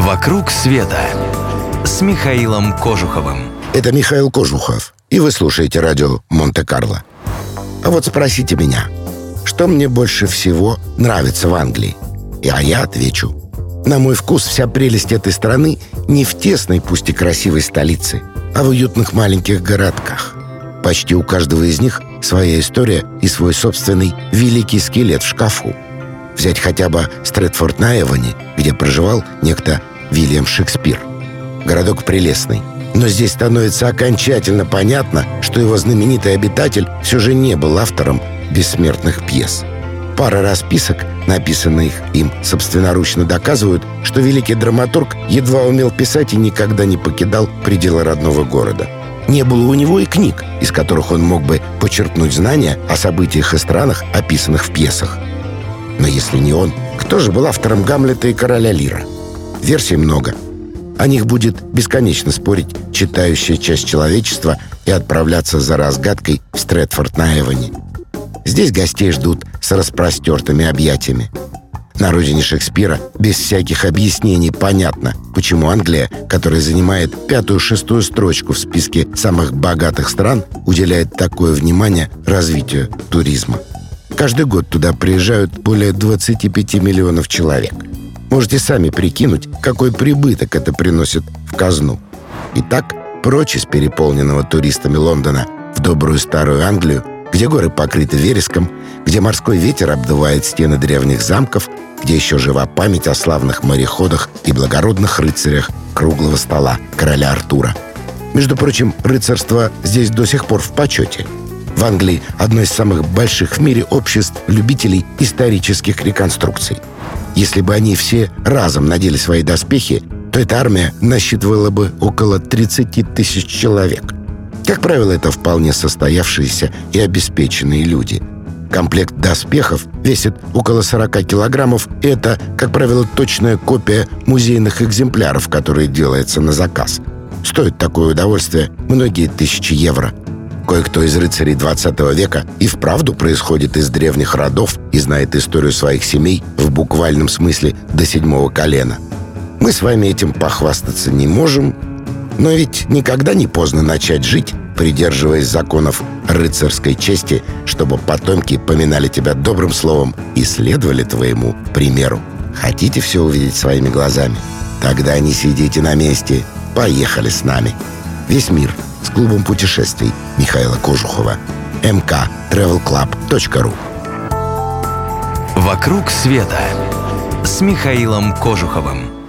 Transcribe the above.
«Вокруг света» с Михаилом Кожуховым. Это Михаил Кожухов, и вы слушаете радио Монте-Карло. А вот спросите меня, что мне больше всего нравится в Англии? И а я отвечу. На мой вкус вся прелесть этой страны не в тесной, пусть и красивой столице, а в уютных маленьких городках. Почти у каждого из них своя история и свой собственный великий скелет в шкафу. Взять хотя бы Стрэдфорд на Эвоне, где проживал некто Вильям Шекспир. Городок прелестный. Но здесь становится окончательно понятно, что его знаменитый обитатель все же не был автором бессмертных пьес. Пара расписок, написанных им собственноручно, доказывают, что великий драматург едва умел писать и никогда не покидал пределы родного города. Не было у него и книг, из которых он мог бы почерпнуть знания о событиях и странах, описанных в пьесах. Но если не он, кто же был автором Гамлета и Короля Лира? Версий много. О них будет бесконечно спорить читающая часть человечества и отправляться за разгадкой в Стрэдфорд на Эвоне. Здесь гостей ждут с распростертыми объятиями. На родине Шекспира без всяких объяснений понятно, почему Англия, которая занимает пятую-шестую строчку в списке самых богатых стран, уделяет такое внимание развитию туризма. Каждый год туда приезжают более 25 миллионов человек. Можете сами прикинуть, какой прибыток это приносит в казну. Итак, прочь из переполненного туристами Лондона в добрую старую Англию, где горы покрыты вереском, где морской ветер обдувает стены древних замков, где еще жива память о славных мореходах и благородных рыцарях круглого стола короля Артура. Между прочим, рыцарство здесь до сих пор в почете – в Англии одно из самых больших в мире обществ любителей исторических реконструкций. Если бы они все разом надели свои доспехи, то эта армия насчитывала бы около 30 тысяч человек. Как правило, это вполне состоявшиеся и обеспеченные люди. Комплект доспехов весит около 40 килограммов, и это, как правило, точная копия музейных экземпляров, которые делаются на заказ. Стоит такое удовольствие многие тысячи евро – Кое-кто из рыцарей 20 века и вправду происходит из древних родов и знает историю своих семей в буквальном смысле до седьмого колена. Мы с вами этим похвастаться не можем, но ведь никогда не поздно начать жить, придерживаясь законов рыцарской чести, чтобы потомки поминали тебя добрым словом и следовали твоему примеру. Хотите все увидеть своими глазами? Тогда не сидите на месте. Поехали с нами. Весь мир – с клубом путешествий Михаила Кожухова. mktravelclub.ru «Вокруг света» с Михаилом Кожуховым.